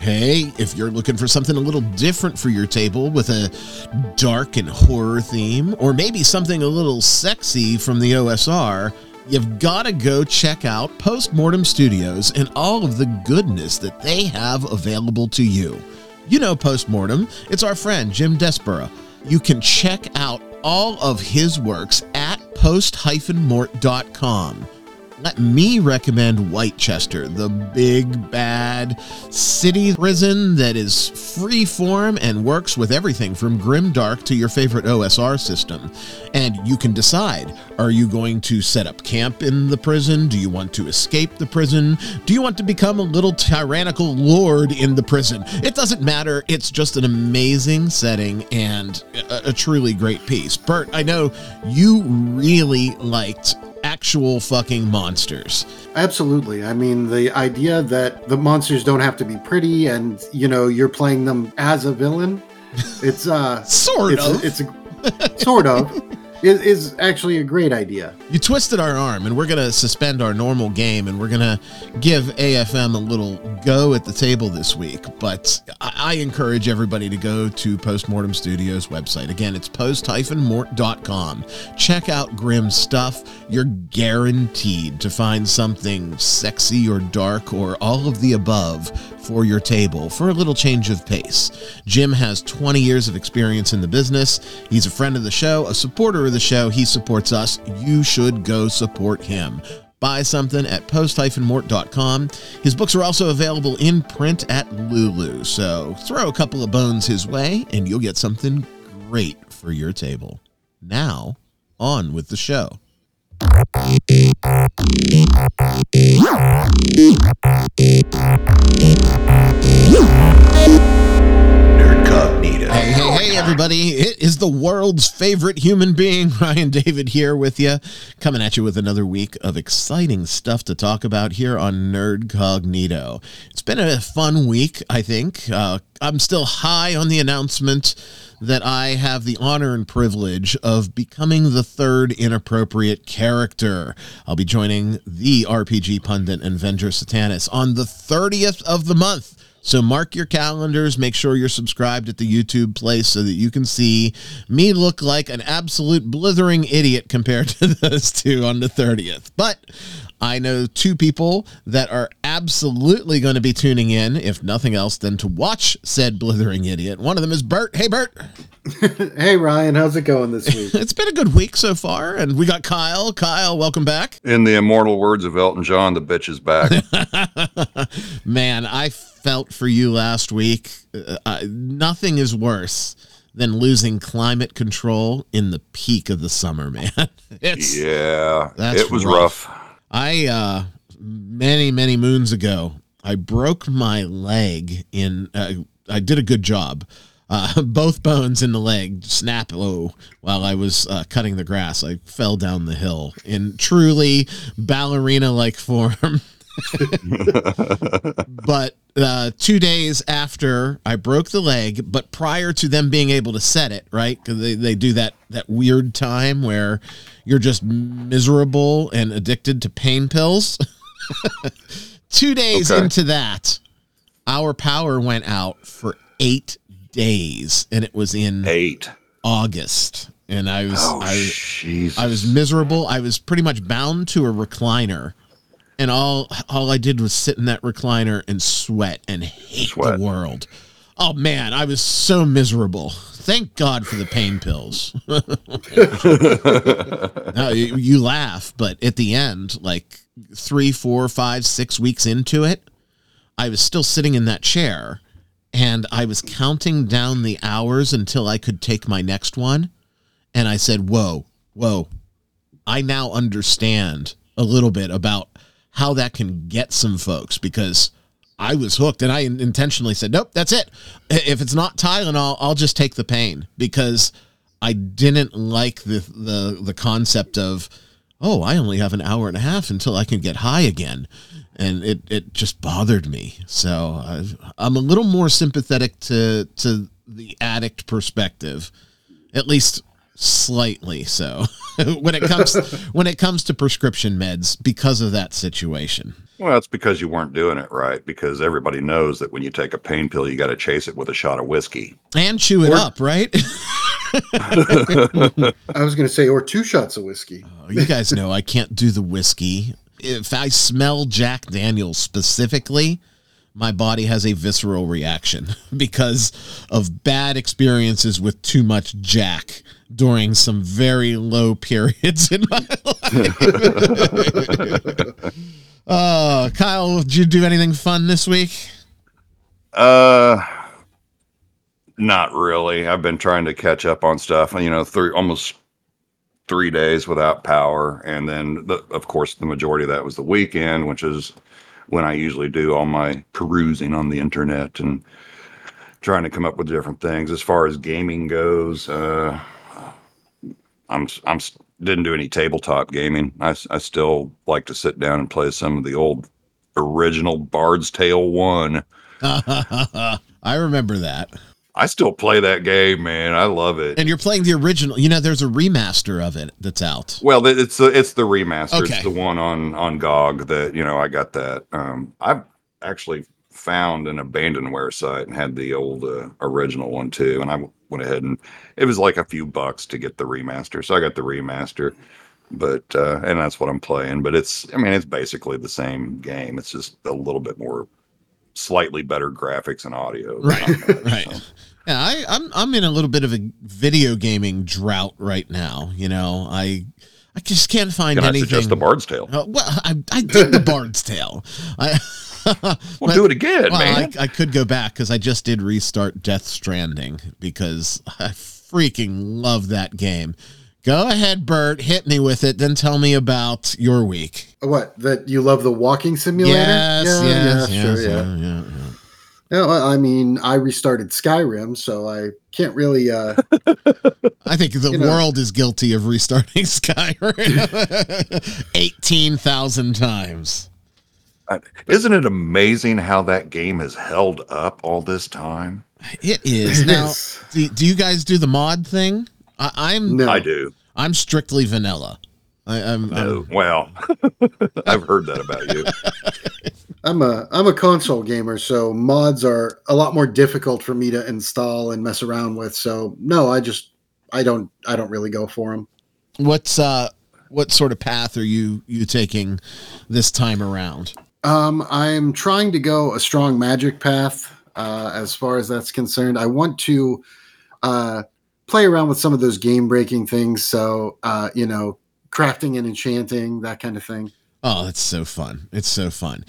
Hey, if you're looking for something a little different for your table with a dark and horror theme, or maybe something a little sexy from the OSR, you've got to go check out Postmortem Studios and all of the goodness that they have available to you. You know Postmortem, it's our friend Jim Desborough. You can check out all of his works at post-mort.com let me recommend Whitechester, the big bad city prison that is free form and works with everything from grim dark to your favorite OSR system. And you can decide are you going to set up camp in the prison? Do you want to escape the prison? Do you want to become a little tyrannical lord in the prison? It doesn't matter. It's just an amazing setting and a, a truly great piece. Bert, I know you really liked actual fucking monsters. Absolutely. I mean, the idea that the monsters don't have to be pretty and, you know, you're playing them as a villain, it's uh sort it's of. It's a sort of is, is actually a great idea. You twisted our arm, and we're going to suspend our normal game, and we're going to give AFM a little go at the table this week. But I, I encourage everybody to go to Postmortem Studios website. Again, it's post-mort.com. Check out Grim stuff. You're guaranteed to find something sexy or dark or all of the above for your table for a little change of pace. Jim has 20 years of experience in the business. He's a friend of the show, a supporter the show. He supports us. You should go support him. Buy something at post-mort.com. His books are also available in print at Lulu. So throw a couple of bones his way and you'll get something great for your table. Now, on with the show. Hey, hey, hey, everybody. It is the world's favorite human being, Ryan David, here with you, coming at you with another week of exciting stuff to talk about here on Nerdcognito. It's been a fun week, I think. Uh, I'm still high on the announcement that I have the honor and privilege of becoming the third inappropriate character. I'll be joining the RPG pundit and Venger Satanis on the 30th of the month. So mark your calendars, make sure you're subscribed at the YouTube place so that you can see me look like an absolute blithering idiot compared to those two on the 30th. But I know two people that are absolutely going to be tuning in, if nothing else, than to watch said blithering idiot. One of them is Bert. Hey, Bert. hey Ryan, how's it going this week? It's been a good week so far, and we got Kyle. Kyle, welcome back. In the immortal words of Elton John, the bitch is back. Man, I felt for you last week. Uh, nothing is worse than losing climate control in the peak of the summer, man. It's yeah, it was rough. rough. I uh many many moons ago, I broke my leg in uh, I did a good job. Uh, both bones in the leg snap low while I was uh, cutting the grass. I fell down the hill in truly ballerina like form. but uh, two days after I broke the leg, but prior to them being able to set it, right? Because they, they do that that weird time where you're just miserable and addicted to pain pills. two days Okay. into that, our power went out for eight days, and it was in Eight. August. And I was Oh, I, I was miserable. I was pretty much bound to a recliner, and all all I did was sit in that recliner and sweat and hate Sweat. the world. Oh man, I was so miserable. Thank God for the pain pills. no, you, you laugh, but at the end, like three, four, five, six weeks into it, I was still sitting in that chair, and I was counting down the hours until I could take my next one and I said, "Whoa, whoa! I now understand a little bit about how that can get some folks because I was hooked, and I intentionally said, nope, that's it. If it's not Tylenol, I'll just take the pain because I didn't like the the the concept of." Oh, I only have an hour and a half until I can get high again. And it, it just bothered me. So I, I'm a little more sympathetic to, to the addict perspective at least slightly so when it comes when it comes to prescription meds because of that situation. Well, that's because you weren't doing it right. Because everybody knows that when you take a pain pill, you got to chase it with a shot of whiskey. And chew it Or- up, right? I was going to say, or two shots of whiskey. Oh, you guys know I can't do the whiskey. If I smell Jack Daniels specifically, my body has a visceral reaction because of bad experiences with too much Jack during some very low periods in my life. uh, Kyle, did you do anything fun this week? Uh, not really. I've been trying to catch up on stuff. You know, three almost three days without power, and then the, of course the majority of that was the weekend, which is when I usually do all my perusing on the internet and trying to come up with different things. As far as gaming goes, uh, I'm I'm didn't do any tabletop gaming. I, I still like to sit down and play some of the old original Bard's Tale one. I remember that. I still play that game, man. I love it. And you're playing the original. You know, there's a remaster of it that's out. well, it's the it's the remaster. Okay. It's the one on on GOG that you know I got that. Um, I've actually found an abandonware site and had the old uh, original one too, and I went ahead and it was like a few bucks to get the remaster, so I got the remaster. But uh, and that's what I'm playing. But it's I mean it's basically the same game. It's just a little bit more, slightly better graphics and audio. Right, right. Yeah, I, I'm I'm in a little bit of a video gaming drought right now. You know, I I just can't find Can I anything. suggest the Bard's Tale? Uh, well, I, I did the Bard's Tale. I, Well, but- do it again, well, man. I, I could go back because I just did restart Death Stranding because I freaking love that game. Go ahead, Bert. Hit me with it. Then tell me about your week. What? That you love the walking simulator? Yes, yeah, yes, yeah, yes, sure, yeah. yeah, yeah, yeah. No, I I mean, I restarted Skyrim, so I can't really. uh I think the You know. world is guilty of restarting Skyrim 18,000 times. I- Isn't it amazing how that game has held up all this time? It is. It now, is. Do, do you guys do the mod thing? I, I'm No, I do. I'm strictly vanilla. I, I'm, No. I'm Well, I've heard that about you. I'm a I'm a console gamer, so mods are a lot more difficult for me to install and mess around with. So no, I just I don't I don't really go for them. what's uh what sort of path are you you taking this time around? Um, I'm trying to go a strong magic path uh, as far as that's concerned. I want to uh, play around with some of those game breaking things. So, uh, you know, crafting and enchanting, that kind of thing. Oh, it's so fun. It's so fun.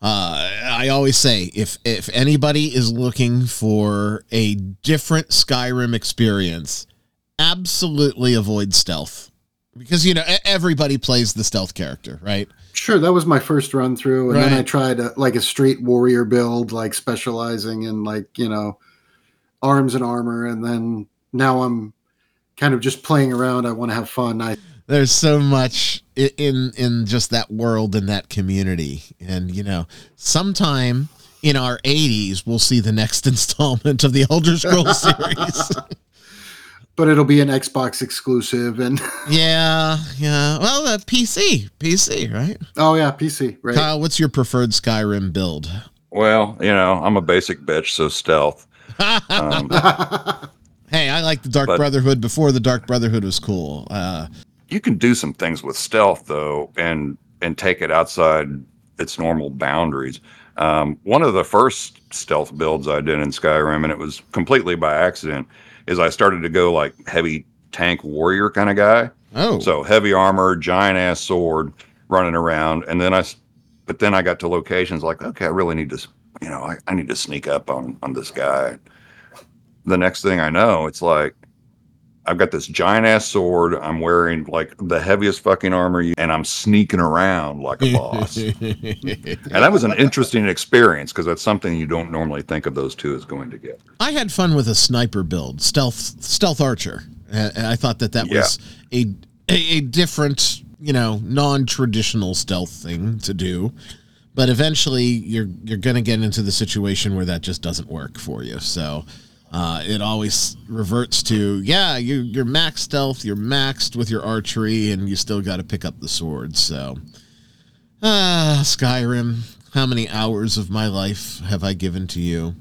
Uh, I always say if if anybody is looking for a different Skyrim experience, absolutely avoid stealth because you know everybody plays the stealth character, right? Sure, that was my first run through, and then I tried a, like a straight warrior build, like specializing in like you know arms and armor, and then now I'm kind of just playing around. I want to have fun. I There's so much in in just that world and that community, and you know, sometime in our 80s we'll see the next installment of the Elder Scrolls series. but it'll be an Xbox exclusive, and yeah, yeah. Well, uh, PC, PC, right? oh yeah, PC, right? Kyle, what's your preferred Skyrim build? Well, you know, I'm a basic bitch, so stealth. Um, Hey, I like the Dark But- Brotherhood before the Dark Brotherhood was cool. Uh, you can do some things with stealth though, and and take it outside its normal boundaries. Um, one of the first stealth builds I did in Skyrim, and it was completely by accident, is I started to go like heavy tank warrior kind of guy. oh, So heavy armor, giant ass sword, running around, and then I, but then I got to locations like, okay, I really need to, you know, I, I need to sneak up on on this guy. The next thing I know, it's like I've got this giant ass sword. I'm wearing like the heaviest fucking armor, and I'm sneaking around like a boss. and that was an interesting experience because that's something you don't normally think of those two as going together. I had fun with a sniper build, stealth stealth archer. And I thought that that was a, a a different, you know, non-traditional stealth thing to do. But eventually you're you're going to get into the situation where that just doesn't work for you. So Uh, it always reverts to yeah, you, you're maxed stealth, you're maxed with your archery, and you still got to pick up the sword. So, ah, Skyrim, how many hours of my life have I given to you?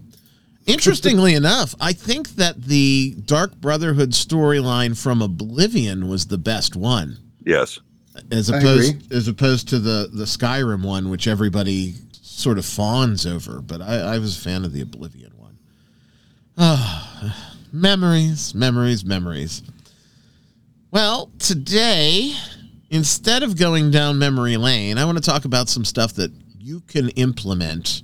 Interestingly enough, I think that the Dark Brotherhood storyline from Oblivion was the best one, Yes. as I opposed agree. as opposed to the the Skyrim one, which everybody sort of fawns over. But I, I was a fan of the Oblivion Ah, memories, memories, memories. Well, today, instead of going down memory lane, I want to talk about some stuff that you can implement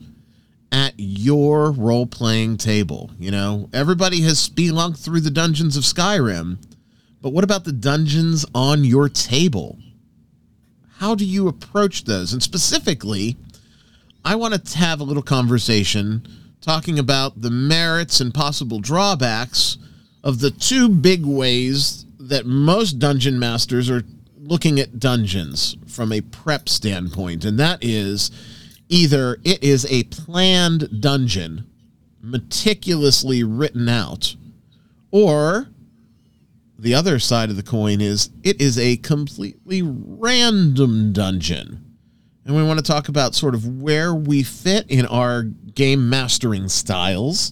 at your role playing table. You know, everybody has spelunked through the dungeons of Skyrim, but what about the dungeons on your table? How do you approach those? And specifically, I want to have a little conversation talking about the merits and possible drawbacks of the two big ways that most dungeon masters are looking at dungeons from a prep standpoint, and that is either it is a planned dungeon, meticulously written out, or the other side of the coin is it is a completely random dungeon. And we want to talk about sort of where we fit in our game mastering styles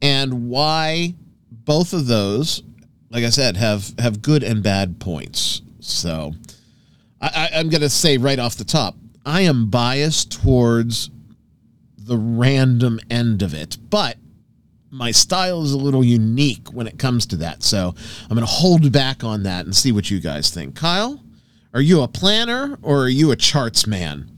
and why both of those, like I said, have have good and bad points. So I, I'm going to say right off the top, I am biased towards the random end of it, but my style is a little unique when it comes to that. So I'm going to hold back on that and see what you guys think. Kyle, are you a planner or are you a charts man?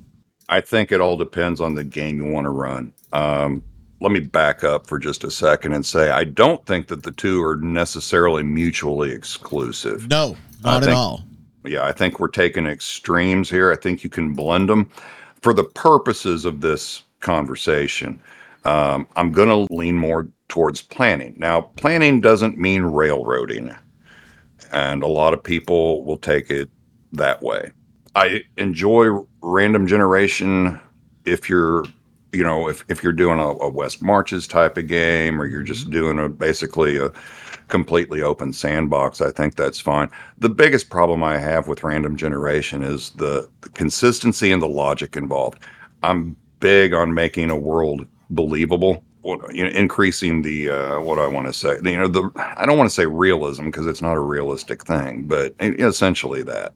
I think it all depends on the game you want to run. Um, let me back up for just a second and say I don't think that the two are necessarily mutually exclusive. No, not at all. Yeah, I think we're taking extremes here. I think you can blend them for the purposes of this conversation. Um, I'm going to lean more towards planning. Now, planning doesn't mean railroading, and a lot of people will take it that way. I enjoy random generation if you're, you know, if, if you're doing a, a West Marches type of game or you're just doing a basically a completely open sandbox, I think that's fine. The biggest problem I have with random generation is the, the consistency and the logic involved. I'm big on making a world believable, you know, increasing the uh, what I want to say. You know, the I don't want to say realism because it's not a realistic thing, but essentially that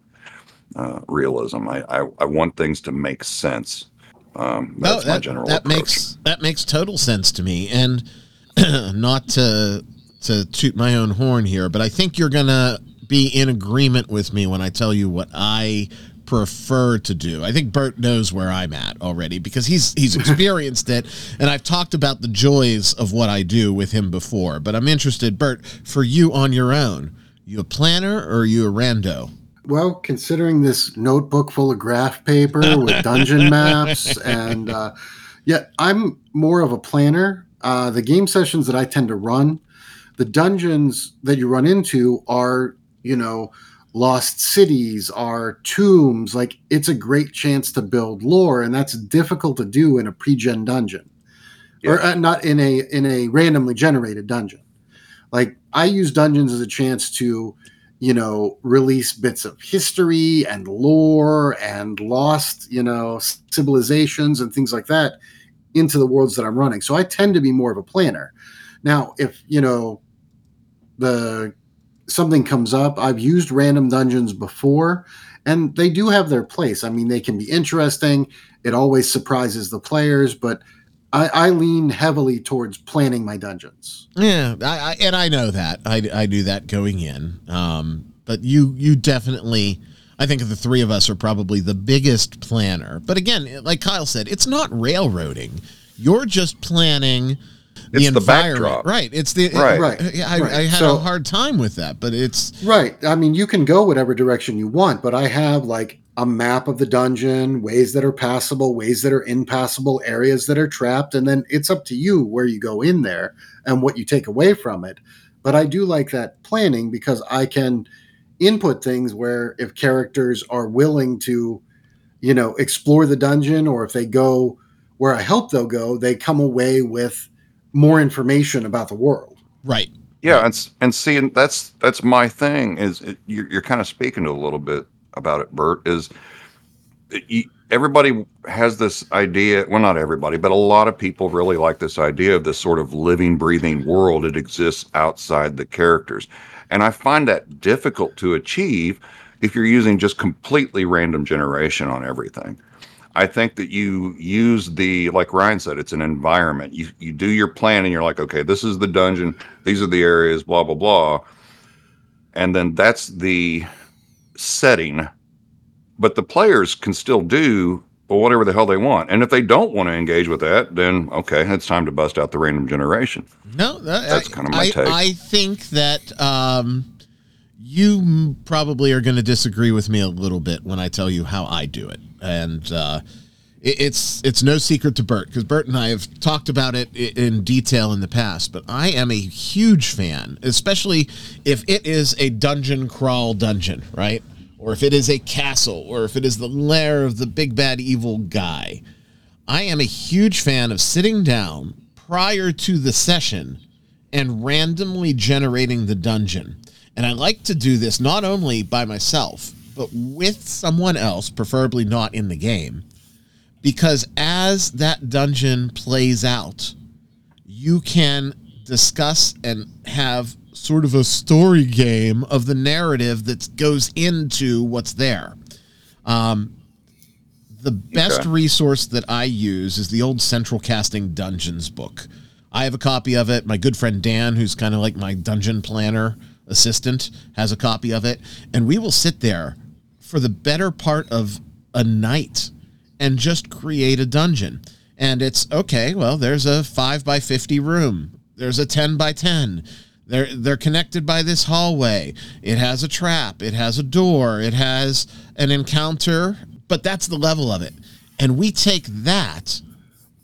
uh, realism. I, I I want things to make sense. Um, No, that's my that, general that approach. makes that makes total sense to me. And not to to toot my own horn here, but I think you're gonna be in agreement with me when I tell you what I prefer to do. I think Bert knows where I'm at already because he's he's experienced it and I've talked about the joys of what I do with him before. But I'm interested, Bert, for you on your own. You a planner or are you a rando? Well, considering this notebook full of graph paper with dungeon maps, and uh, yeah, I'm more of a planner. Uh, the game sessions that I tend to run, the dungeons that you run into are, you know, lost cities, are tombs. Like it's a great chance to build lore, and that's difficult to do in a pre-gen dungeon, or uh, not in a in a randomly generated dungeon. Like I use dungeons as a chance to you know, release bits of history and lore and lost, you know, civilizations and things like that into the worlds that I'm running. So I tend to be more of a planner. Now, if, you know, the something comes up, I've used random dungeons before and they do have their place. I mean, they can be interesting. It always surprises the players, but I, I lean heavily towards planning my dungeons. Yeah, I, I and I know that I, I do that going in. Um, but you you definitely, I think the three of us are probably the biggest planner. But again, like Kyle said, it's not railroading. You're just planning the It's the environment, backdrop. right? It's the Right. Right, I, right. I had So- a hard time with that, but it's Right. I mean, you can go whatever direction you want, but I have like a map of the dungeon, ways that are passable, ways that are impassable, areas that are trapped, and then it's up to you where you go in there and what you take away from it. But I do like that planning because I can input things where if characters are willing to, you know, explore the dungeon or if they go where I hope they'll go, they come away with more information about the world. Right. Yeah, and s- and seeing that's that's my thing is it, you're you're kind of speaking to a little bit about it, Bert. Is everybody has this idea? Well, not everybody, but a lot of people really like this idea of this sort of living, breathing world It exists outside the characters, and I find that difficult to achieve if you're using just completely random generation on everything. I think that you use the like Ryan said, it's an environment. You you do your plan and you're like, okay, this is the dungeon, these are the areas, blah blah blah, and then that's the setting. But the players can still do whatever the hell they want, and if they don't want to engage with that, then okay, it's time to bust out the random generation. No, that, That's I- kinda my I, take. I think that um, you probably are going to disagree with me a little bit when I tell you how I do it, and uh, it's it's no secret to Bert because Bert and I have talked about it in detail in the past. But I am a huge fan, especially if it is a dungeon crawl dungeon, right? Or if it is a castle, or if it is the lair of the big bad evil guy. I am a huge fan of sitting down prior to the session and randomly generating the dungeon. And I like to do this not only by myself, but with someone else, preferably not in the game, because as that dungeon plays out, you can discuss and have sort of a story game of the narrative that goes into what's there. Um, the best Okay. resource that I use is the old Central Casting Dungeons book. I have a copy of it. My good friend Dan, who's kind of like my dungeon planner assistant, has a copy of it. And we will sit there for the better part of a night and just create a dungeon. And it's okay, well, there's a 5 by 50 room. There's a 10 by 10. They're they're connected by this hallway. It has a trap, it has a door, it has an encounter, but that's the level of it. And we take that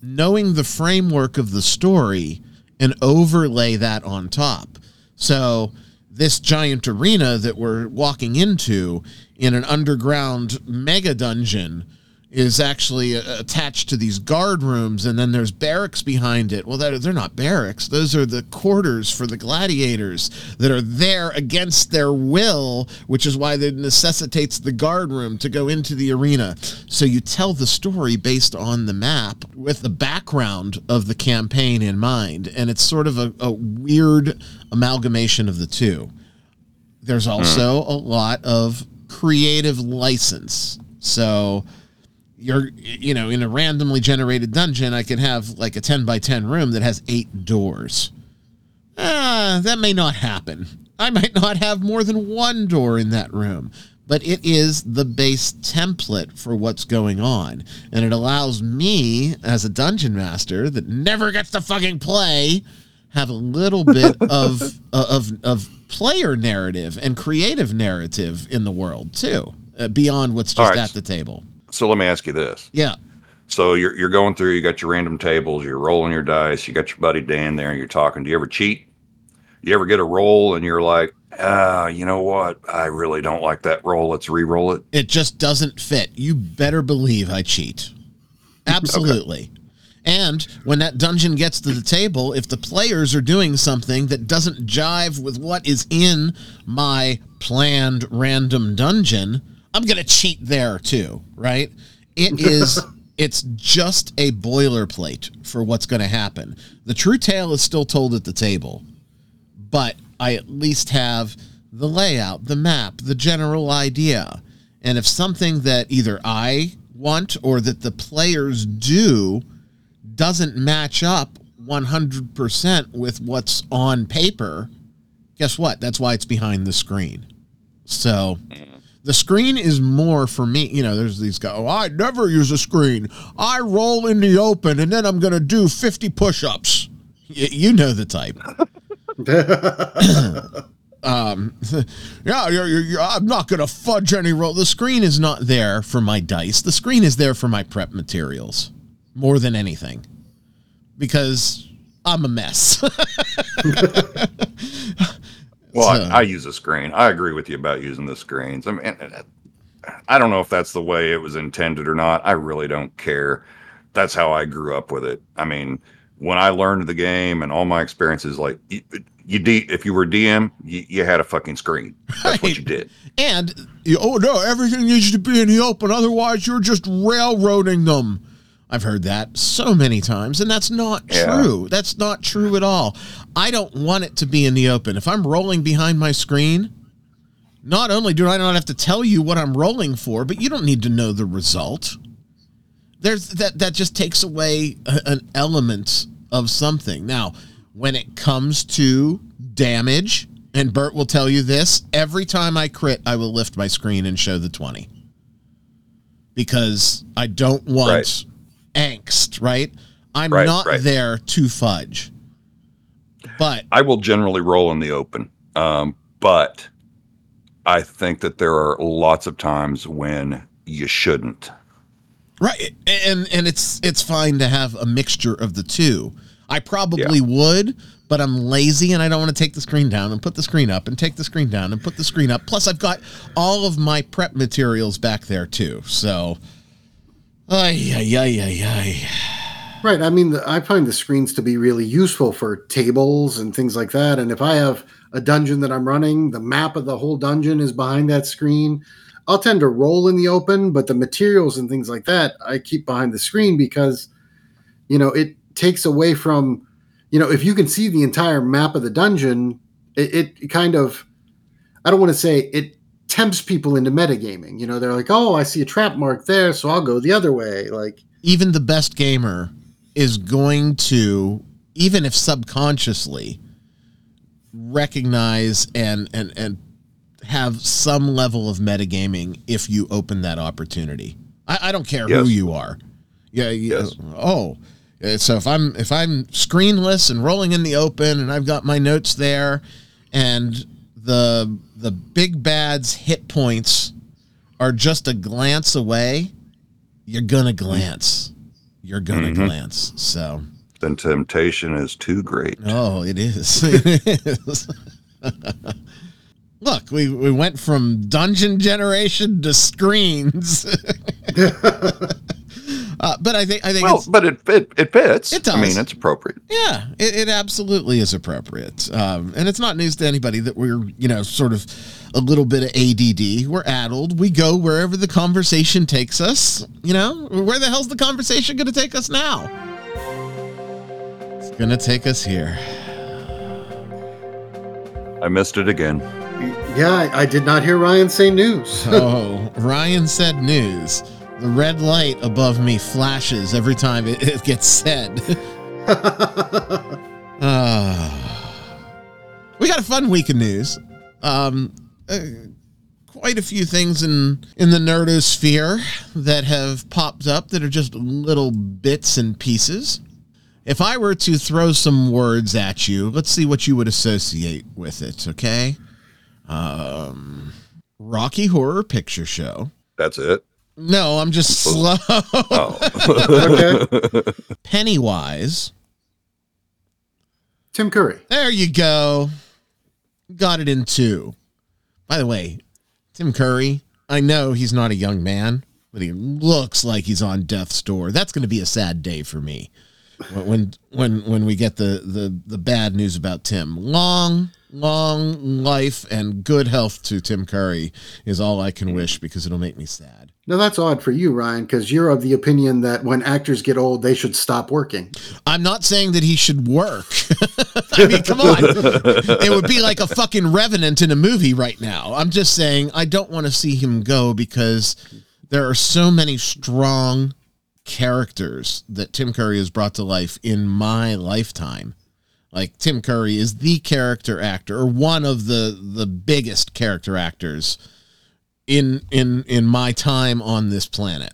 knowing the framework of the story and overlay that on top. So this giant arena that we're walking into in an underground mega dungeon is actually uh, attached to these guard rooms and then there's barracks behind it. Well, that, they're not barracks. Those are the quarters for the gladiators that are there against their will, which is why that necessitates the guard room to go into the arena. So you tell the story based on the map with the background of the campaign in mind. And it's sort of a, a weird amalgamation of the two there's also a lot of creative license. So you're you know in a randomly generated dungeon i can have like a 10 by 10 room that has eight doors. Ah that may not happen. I might not have more than one door in that room but it is the base template for what's going on and it allows me as a dungeon master that never gets to fucking play have a little bit of of of player narrative and creative narrative in the world too uh, beyond what's just right. at the table So let me ask you this: yeah So you're you're going through, you got your random tables, you're rolling your dice, you got your buddy Dan there, and you're talking. Do you ever cheat? You ever get a roll and you're like, ah, you know what? I really don't like that roll. Let's re-roll it. it just doesn't fit. You better believe I cheat. Absolutely. And when that dungeon gets to the table, if the players are doing something that doesn't jive with what is in my planned random dungeon, I'm going to cheat there too, right? It is it's just a boilerplate for what's going to happen. The true tale is still told at the table but I at least have the layout, the map, the general idea. And if something that either I want or that the players do doesn't match up 100% with what's on paper, guess what? That's why it's behind the screen. So mm. The screen is more for me. You know, there's these guys, oh, I never use a screen. I roll in the open and then I'm going to do 50 push ups. Y- you know the type. um, yeah, you're, you're, you're, I'm not going to fudge any roll. The screen is not there for my dice. The screen is there for my prep materials more than anything because I'm a mess. Well, So- I, I use a screen. I agree with you about using the screens. I mean, I don't know if that's the way it was intended or not. I really don't care. That's how I grew up with it. I mean, when I learned the game and all my experiences, like you, you D, if you were DM, you, you had a fucking screen. That's what you did. And you- oh no, everything needs to be in the open, otherwise you're just railroading them. I've heard that so many times, and that's not Yeah. true. That's not true at all. I don't want it to be in the open. If I'm rolling behind my screen, not only do I not have to tell you what I'm rolling for, but you don't need to know the result. There's that that just takes away a- an element of something. Now, when it comes to damage, and Bert will tell you this, every time I crit, I will lift my screen and show the 20. Because I don't want Right. Angst, right? I'm Right, not right. there to fudge. But I will generally roll in the open, um, but I think that there are lots of times when you shouldn't. Right, and and it's it's fine to have a mixture of the two. I probably would, but I'm lazy and I don't want to take the screen down and put the screen up and take the screen down and put the screen up. Plus, I've got all of my prep materials back there too. So, ay ay ay ay ay. Right. I mean, I find the screens to be really useful for tables and things like that. And if I have a dungeon that I'm running, the map of the whole dungeon is behind that screen. I'll tend to roll in the open, but the materials and things like that I keep behind the screen because, you know, it takes away from, you know, if you can see the entire map of the dungeon, it, it kind of, I don't want to say it tempts people into metagaming. You know, they're like, oh, I see a trap mark there, so I'll go the other way. Like, Even the best gamer is going to, even if subconsciously, recognize and and and have some level of metagaming if you open that opportunity. I, I don't care Yes. who you are. Yeah. yeah. Yes. Oh, uh, so if I'm if I'm screenless and rolling in the open and I've got my notes there, and the the big bad's hit points are just a glance away, you're gonna glance. You're gonna Mhm. glance. So. Then temptation is too great. Oh, it is. It is. Look, we, we went from dungeon generation to screens. uh, but I think I think Well, it's but it it, it fits. It does. I mean, it's appropriate. yeah, it, it absolutely is appropriate. Um, and it's not news to anybody that we're, you know, sort of a little bit of ADD. We're addled. We go wherever the conversation takes us. You know, where the hell's the conversation going to take us now? It's going to take us here. I missed it again. Yeah, I, I did not hear Ryan say news. Oh, Ryan said news. The red light above me flashes every time it, it gets said. Ah. we got a fun week of news. Um, uh, quite a few things in in the nerdosphere that have popped up that are just little bits and pieces. If I were to throw some words at you, let's see what you would associate with it. Okay, um, Rocky Horror Picture Show. That's it. No, I'm just oh. slow. Oh. okay. Pennywise. Tim Curry. There you go. Got it in two. By the way, Tim Curry, I know he's not a young man, but he looks like he's on death's door. That's going to be a sad day for me when when when, when we get the, the the bad news about Tim. Long, long life and good health to Tim Curry is all I can wish because it'll make me sad. Now that's odd for you, Ryan, because you're of the opinion that when actors get old, they should stop working. I'm not saying that he should work. I mean, come on. It would be like a fucking revenant in a movie right now. I'm just saying I don't want to see him go because there are so many strong characters that Tim Curry has brought to life in my lifetime. Like Tim Curry is the character actor or one of the the biggest character actors in in in my time on this planet.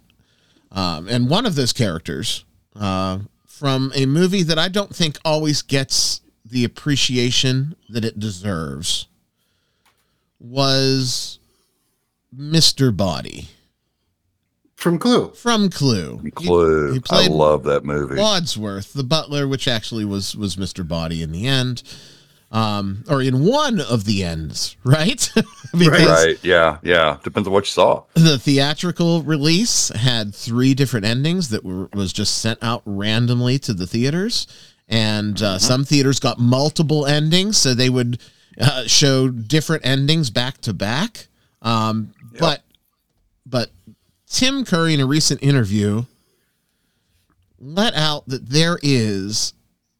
Um, and one of those characters uh, from a movie that I don't think always gets the appreciation that it deserves was Mr. Boddy From Clue. from Clue. He- Clue. he played I love that movie. Wadsworth, the butler, which actually was was Mr. Boddy in the end. Um, or in one of the ends, right? Right. Yeah. Yeah. Depends on what you saw. the theatrical release had three different endings that were was just sent out randomly to the theaters, and uh, some theaters got multiple endings, so they would uh, show different endings back to back. Um, But but Tim Curry in a recent interview let out that there is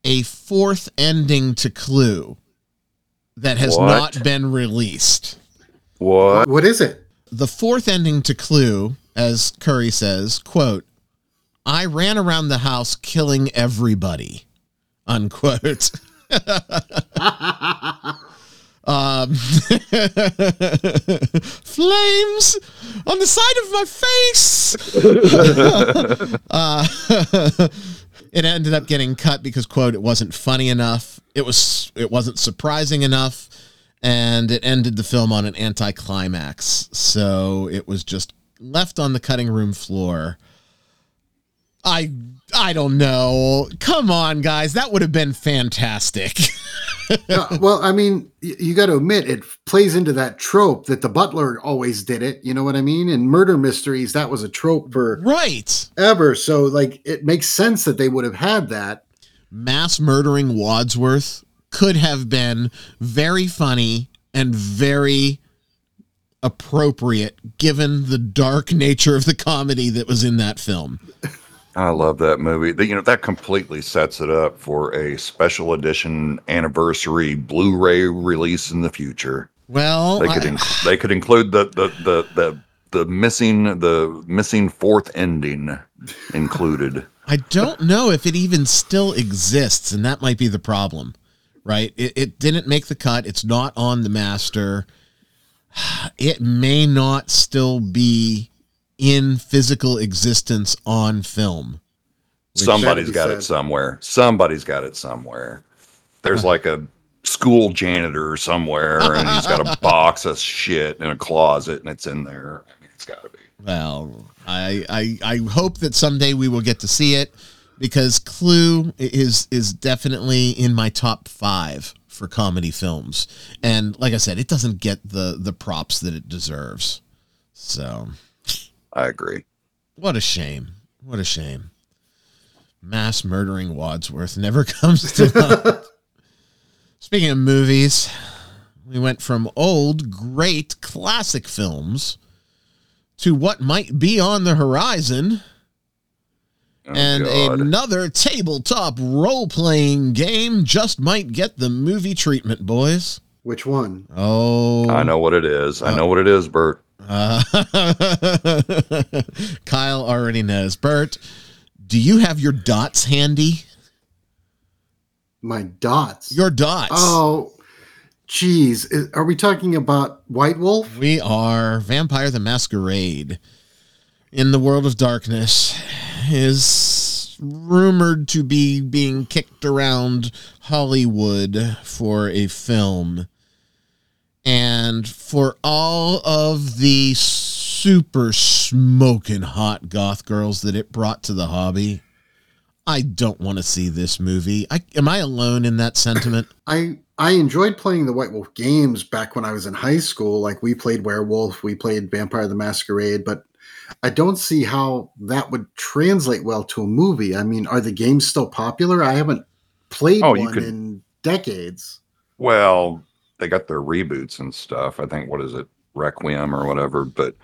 a fourth ending to Clue that has What? not been released. What? What is it? The fourth ending to Clue, as Curry says, quote, I ran around the house killing everybody, unquote. um, flames on the side of my face. uh, it ended up getting cut because quote it wasn't funny enough. It was it wasn't surprising enough and it ended the film on an anticlimax. So it was just left on the cutting room floor. I I don't know. Come on, guys, that would have been fantastic. Uh, well, I mean, y- you got to admit it plays into that trope that the butler always did it. You know what I mean? In murder mysteries, that was a trope for right. ever. So, like, it makes sense that they would have had that. Mass murdering Wadsworth could have been very funny and very appropriate given the dark nature of the comedy that was in that film. I love that movie. The- You know, that completely sets it up for a special edition anniversary Blu-ray release in the future. Well, They could I- inc- they could include the the the the the missing the missing fourth ending included. I don't know if it even still exists, and that might be the problem, right? It, it didn't make the cut. It's not on the master. It may not still be in physical existence on film. Somebody's got said. it somewhere. Somebody's got it somewhere. There's like a school janitor somewhere, and he's got a box of shit in a closet, and it's in there. I mean, it's got to be. Well, I, I I hope that someday we will get to see it because Clue is is definitely in my top five for comedy films, and like I said, it doesn't get the the props that it deserves. So. I agree. What a shame. What a shame. Mass murdering Wadsworth never comes to light. Speaking of movies, we went from old, great, classic films to what might be on the horizon Oh, and God. another tabletop role playing game just might get the movie treatment, boys. Which one? Oh, I know what it is. I uh, know what it is, Bert. Uh, Kyle already knows. Bert, do you have your dots handy? My dots. Your dots. Oh, geez. Are we talking about White Wolf? We are Vampire the Masquerade in the world of darkness is rumored to be being kicked around Hollywood for a film. And for all of the super smoking hot goth girls that it brought to the hobby, I don't want to see this movie. I, am I alone in that sentiment? I I enjoyed playing the White Wolf games back when I was in high school. Like we played Werewolf, we played Vampire the Masquerade, but I don't see how that would translate well to a movie. I mean, are the games still popular? I haven't played Oh, you one could- in decades. Well, they got their reboots and stuff. I think what is it, Requiem or whatever. But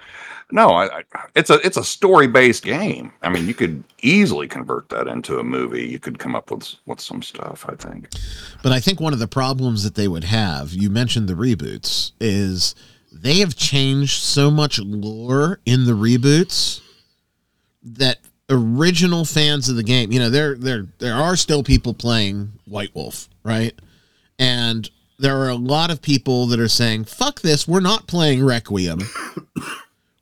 no, I, I it's a it's a story based game. I mean, you could easily convert that into a movie. You could come up with with some stuff. I think. But I think one of the problems that they would have, you mentioned the reboots, is they have changed so much lore in the reboots that original fans of the game, you know, there there there are still people playing White Wolf, right? And there are a lot of people that are saying, "Fuck this, we're not playing Requiem.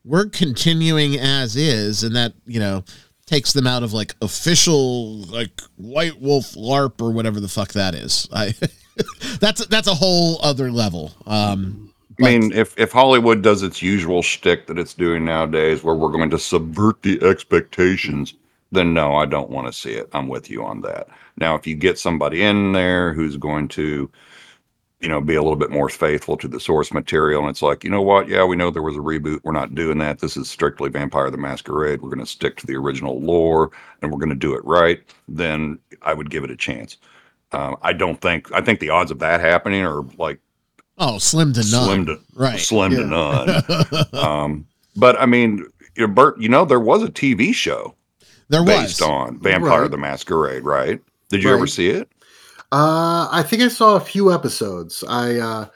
we're continuing as is." And that, you know, takes them out of like official like White Wolf LARP or whatever the fuck that is. I that's that's a whole other level. Um I mean, if if Hollywood does its usual shtick that it's doing nowadays, where we're going to subvert the expectations, then no, I don't want to see it. I'm with you on that. Now, if you get somebody in there who's going to you know, be a little bit more faithful to the source material. And it's like, you know what? Yeah, we know there was a reboot. We're not doing that. This is strictly Vampire the Masquerade. We're going to stick to the original lore and we're going to do it right. Then I would give it a chance. Um, I don't think, I think the odds of that happening are like Oh, slim to none. slim to, right. slim to none. um, but I mean, you know, Bert, you know, there was a TV show there was based was. on Vampire Right. the Masquerade, right? Did you ever see it? Uh, I think I saw a few episodes. I uh,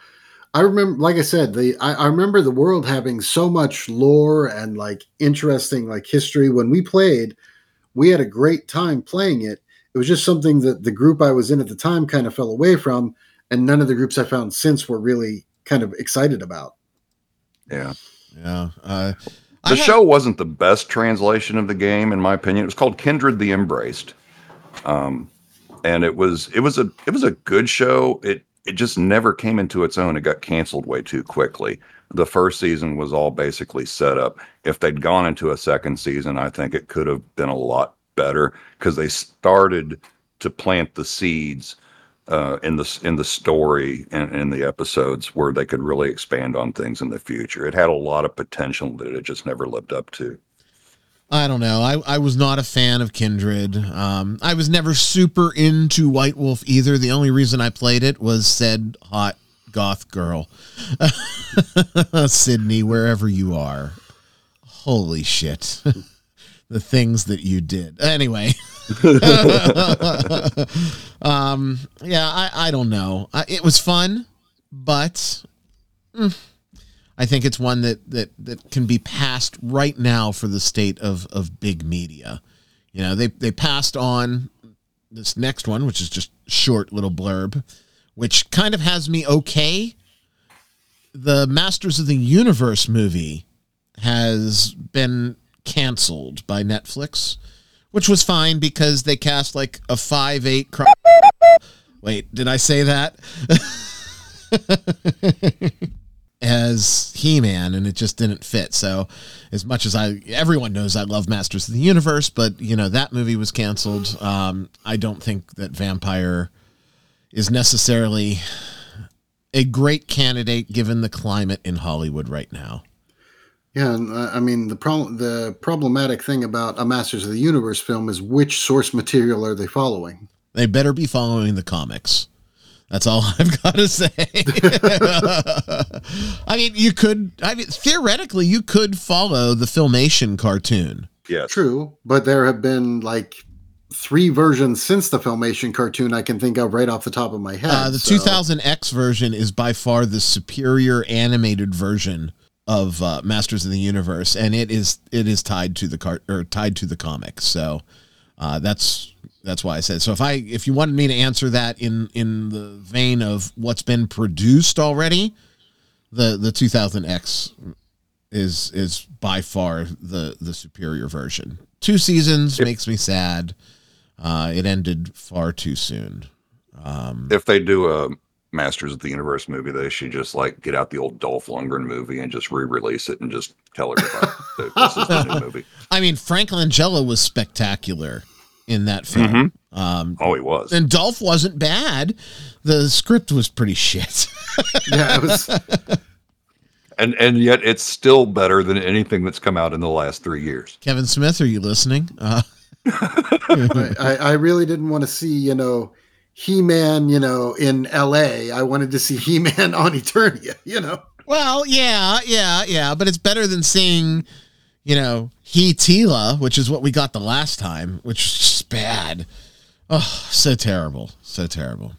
I remember, like I said, the I, I remember the world having so much lore and like interesting like history. When we played, we had a great time playing it. It was just something that the group I was in at the time kind of fell away from, and none of the groups I found since were really kind of excited about. Yeah. Yeah. Uh, I The have- show wasn't the best translation of the game, in my opinion. It was called Kindred the Embraced, um, and it was it was a it was a good show. It it just never came into its own. It got canceled way too quickly. The first season was all basically set up. If they'd gone into a second season, I think it could have been a lot better because they started to plant the seeds uh, in the in the story and in the episodes where they could really expand on things in the future. It had a lot of potential that it just never lived up to. I don't know. I, I was not a fan of Kindred. Um, I was never super into White Wolf either. The only reason I played it was said hot goth girl. Sydney, wherever you are. Holy shit. the things that you did. Anyway. um, yeah, I, I don't know. I, it was fun, but mm, I think it's one that, that that can be passed right now for the state of of big media. You know, they they passed on this next one, which is just short little blurb, which kind of has me okay. The Masters of the Universe movie has been canceled by Netflix, which was fine because they cast like a five eight. Cro- Wait, did I say that? as He-Man and it just didn't fit. So as much as I everyone knows I love Masters of the Universe, but you know that movie was canceled. Um I don't think that Vampire is necessarily a great candidate given the climate in Hollywood right now. Yeah, and uh, I mean the problem the problematic thing about a Masters of the Universe film is which source material are they following? They better be following the comics. That's all I've got to say. I mean, you could I mean theoretically you could follow the Filmation cartoon. Yeah, True, but there have been like three versions since the Filmation cartoon I can think of right off the top of my head. Uh, the so- 2000X version is by far the superior animated version of uh, Masters of the Universe, and it is it is tied to the cart or tied to the comics. So uh, that's that's why I said. So if I if you wanted me to answer that in in the vein of what's been produced already, the the 2000X is is by far the the superior version. Two seasons If- makes me sad. Uh, it ended far too soon. If they do a Masters of the Universe movie, they should just like get out the old Dolph Lundgren movie and just re-release it and just tell everybody that this is the new movie. I mean, Frank Langella was spectacular in that film. Um, Oh, he was. and Dolph wasn't bad. The script was pretty shit. yeah, it was and and yet it's still better than anything that's come out in the last three years. Kevin Smith, are you listening? Uh, I, I I really didn't want to see, you know, He Man, you know, in LA. I wanted to see He Man on Eternia, you know. well, yeah, yeah, yeah, but it's better than seeing, you know, He Tila, which is what we got the last time, which is just bad. Oh, so terrible, so terrible.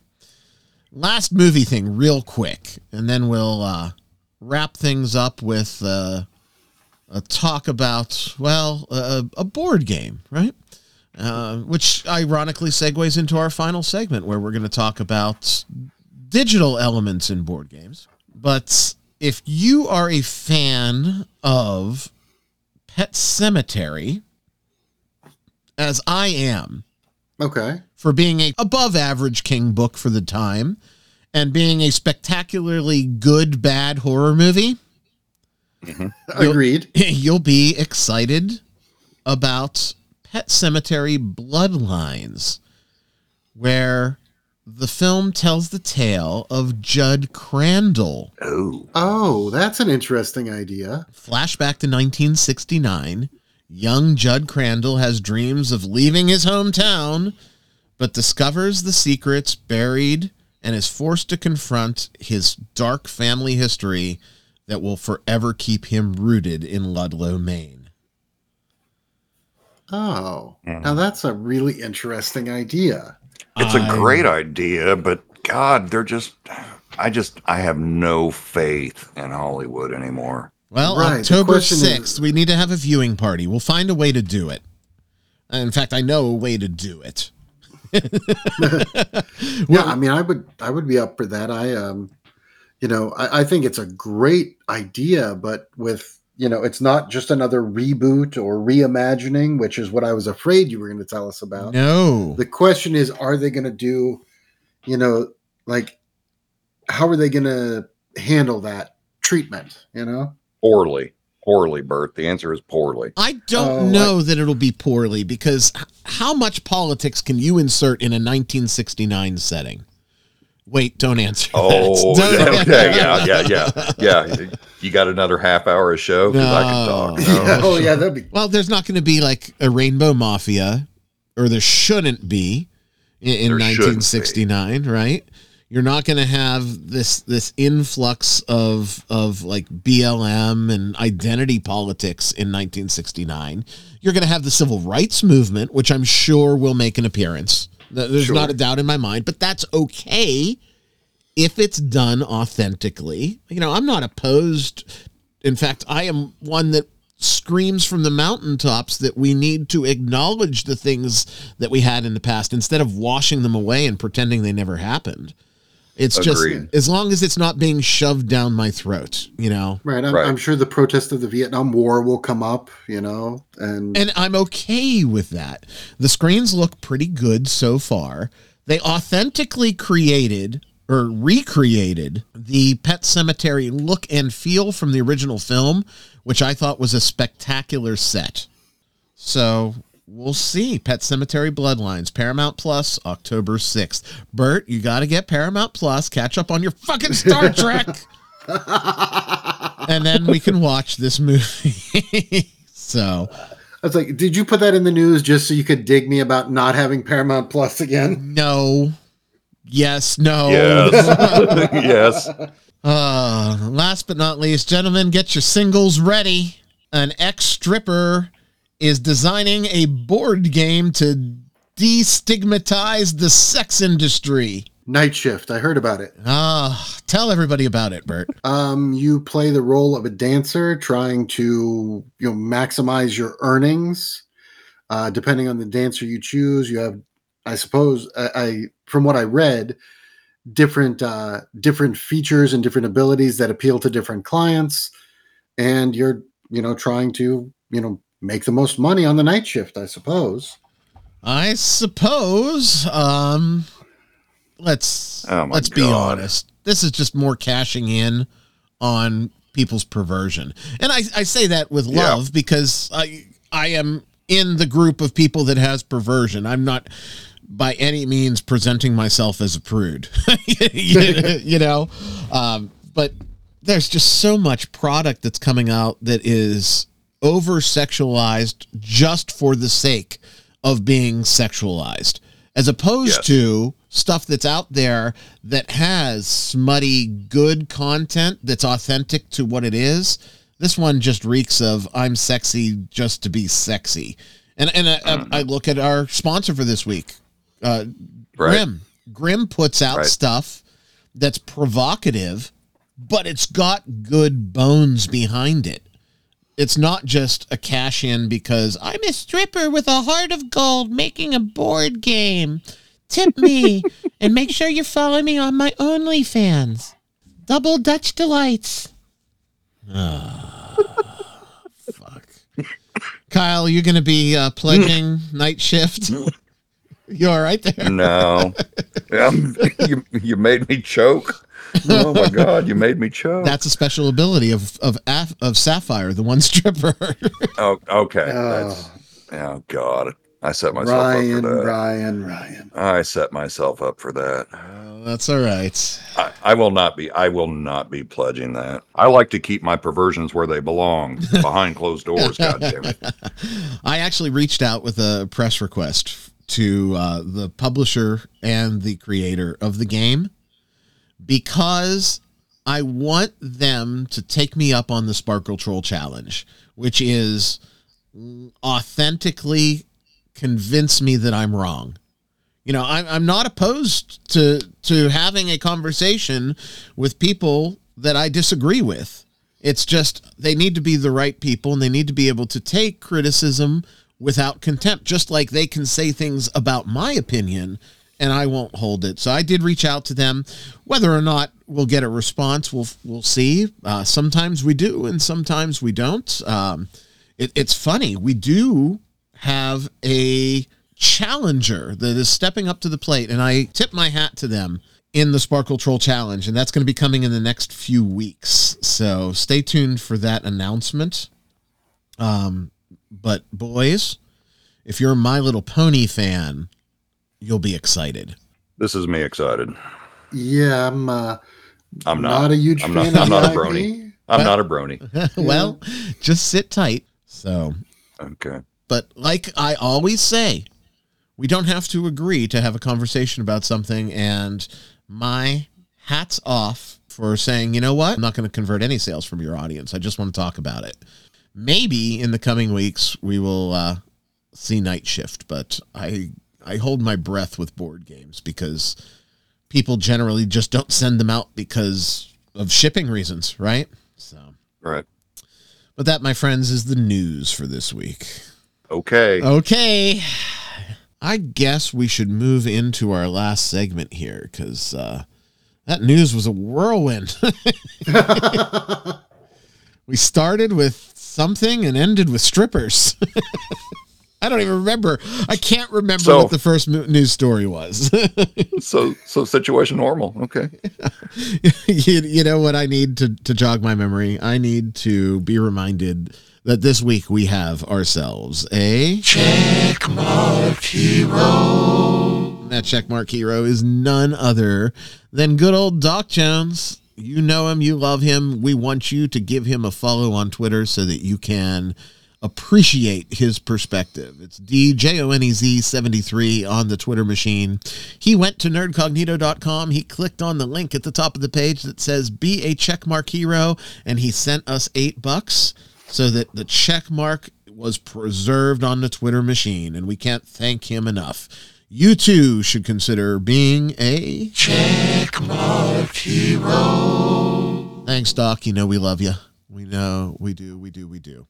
Last movie thing, real quick, and then we'll uh, wrap things up with uh, a talk about well, a, a board game, right? Uh, which ironically segues into our final segment, where we're going to talk about digital elements in board games. But if you are a fan of Pet Sematary, as I am, Okay. for being a above average king book for the time and being a spectacularly good bad horror movie mm-hmm. You'll- Agreed. you'll be excited about Pet Sematary bloodlines where the film tells the tale of Judd Crandall. Oh, Oh, that's an interesting idea. Flashback to 1969. Young Judd Crandall has dreams of leaving his hometown, but discovers the secrets buried and is forced to confront his dark family history that will forever keep him rooted in Ludlow, Maine. Oh, now mm-hmm. that's a really interesting idea. It's a great idea, but God, they're just. I just I have no faith in Hollywood anymore. Well, Right, October question is- 6th, we need to have a viewing party. We'll find a way to do it. In fact, I know a way to do it. Yeah, I mean, I would, I would be up for that. I, um, you know, I, I think it's a great idea, but with, you know, it's not just another reboot or reimagining, which is what I was afraid you were going to tell us about. No. The question is, are they going to do, you know, like, how are they going to handle that treatment? You know, Poorly, poorly, Bert. The answer is poorly. I don't Oh, know that it'll be poorly because how much politics can you insert in a 1969 setting? Wait, don't answer. Oh, that. Don't- okay, yeah, yeah, yeah, yeah. You got another half hour of show because I can talk. No. No. oh yeah, that'd be Well, there's not going to be like a rainbow mafia, or there shouldn't be in, in There shouldn't be. 1969, right? You're not going to have this this influx of of like BLM and identity politics in 1969. You're going to have the civil rights movement, which I'm sure will make an appearance. Th- There's Sure. not a doubt in my mind, but that's okay if it's done authentically. You know, I'm not opposed. In fact, I am one that screams from the mountaintops that we need to acknowledge the things that we had in the past instead of washing them away and pretending they never happened. It's Agreed. just as long as it's not being shoved down my throat, you know. right. I'm, Right. I'm sure the protest of the Vietnam War will come up. You know, and And I'm okay with that. The screens look pretty good so far. They authentically created or recreated the Pet Sematary look and feel from the original film, which I thought was a spectacular set. So we'll see. Pet Sematary Bloodlines, Paramount Plus, October 6th. Bert, you got to get Paramount Plus, catch up on your fucking Star Trek. and then we can watch this movie. so. I was like, did you put that in the news just so you could dig me about not having Paramount Plus again? No. Yes, no. Yes, yes. Uh, last but not least, gentlemen, get your singles ready. An ex stripper is designing a board game to destigmatize the sex industry. Night Shift. I heard about it. Ah, tell everybody about it, Bert. Um, you play the role of a dancer trying to you know maximize your earnings. Uh, depending on the dancer you choose, you have, I suppose, I, I from what I read, different uh, different features and different abilities that appeal to different clients, and you're you know trying to you know make the most money on the night shift. I suppose. I suppose. Um, let's Oh let's be honest. This is just more cashing in on people's perversion, and I, I say that with Yeah. love because I I am in the group of people that has perversion. I'm not by any means presenting myself as a prude, you, you know, um, but there's just so much product that's coming out that is over sexualized just for the sake of being sexualized as opposed Yes. to stuff that's out there that has smutty good content that's authentic to what it is this one just reeks of i'm sexy just to be sexy and and I, I, I look at our sponsor for this week uh, Right. grim grim puts out Right. stuff that's provocative but it's got good bones behind it it's not just a cash in because I'm a stripper with a heart of gold making a board game. Tip me and make sure you follow me on my OnlyFans. Double Dutch Delights. Ah, fuck. Kyle, you're going to be uh, pledging night shift. You all right there? No, Um, you you made me choke. Oh my god, you made me choke. That's a special ability of of Af- of Sapphire, the one stripper. oh, okay. Oh. Oh god. I set myself Ryan, up for that. Ryan, Ryan. I set myself up for that. oh Oh, that's all right. I, I will not be. I will not be pledging that. I like to keep my perversions where they belong, behind closed doors. God damn it! I actually reached out with a press request to uh, the publisher and the creator of the game because I want them to take me up on the Sparkle Troll challenge, which is authentically convince me that I'm wrong. You know, I'm, I'm not opposed to to having a conversation with people that I disagree with. It's just they need to be the right people and they need to be able to take criticism without contempt, just like they can say things about my opinion and I won't hold it. So I did reach out to them. Whether or not we'll get a response, we'll we'll see. Uh, sometimes we do, and sometimes we don't. Um, it, it's funny. We do have a challenger that is stepping up to the plate, and I tip my hat to them in the Sparkle Troll Challenge, and that's going to be coming in the next few weeks. So stay tuned for that announcement. Um, but boys, if you're a My Little Pony fan, you'll be excited. This is me excited. Yeah, I'm. Uh, I'm not. not a huge I'm fan not. of I'm not a brony. I'm Well- not a brony. well, just sit tight. So, Okay. but like I always say, we don't have to agree to have a conversation about something. And my hats off for saying, you know what? I'm not going to convert any sales from your audience. I just want to talk about it. Maybe in the coming weeks we will uh, see Night Shift, but I I hold my breath with board games because people generally just don't send them out because of shipping reasons, right? So, Right. but that, my friends, is the news for this week. Okay. Okay. I guess we should move into our last segment here because uh, that news was a whirlwind. we started with something and ended with strippers. I don't even remember. I can't remember So- what the first news story was. So so situation normal. Okay. you, you know what I need to, to jog my memory? I need to be reminded that this week we have ourselves a checkmark hero. That checkmark hero is none other than good old Doc Jones. You know him, you love him. We want you to give him a follow on Twitter so that you can appreciate his perspective. It's DJONEZ73 on the Twitter machine. He went to nerdcognito.com. He clicked on the link at the top of the page that says be a checkmark hero, and he sent us eight bucks so that the checkmark was preserved on the Twitter machine, and we can't thank him enough. You too should consider being a checkmark hero. Thanks, Doc. You know we love you. We know we do. We do. We do.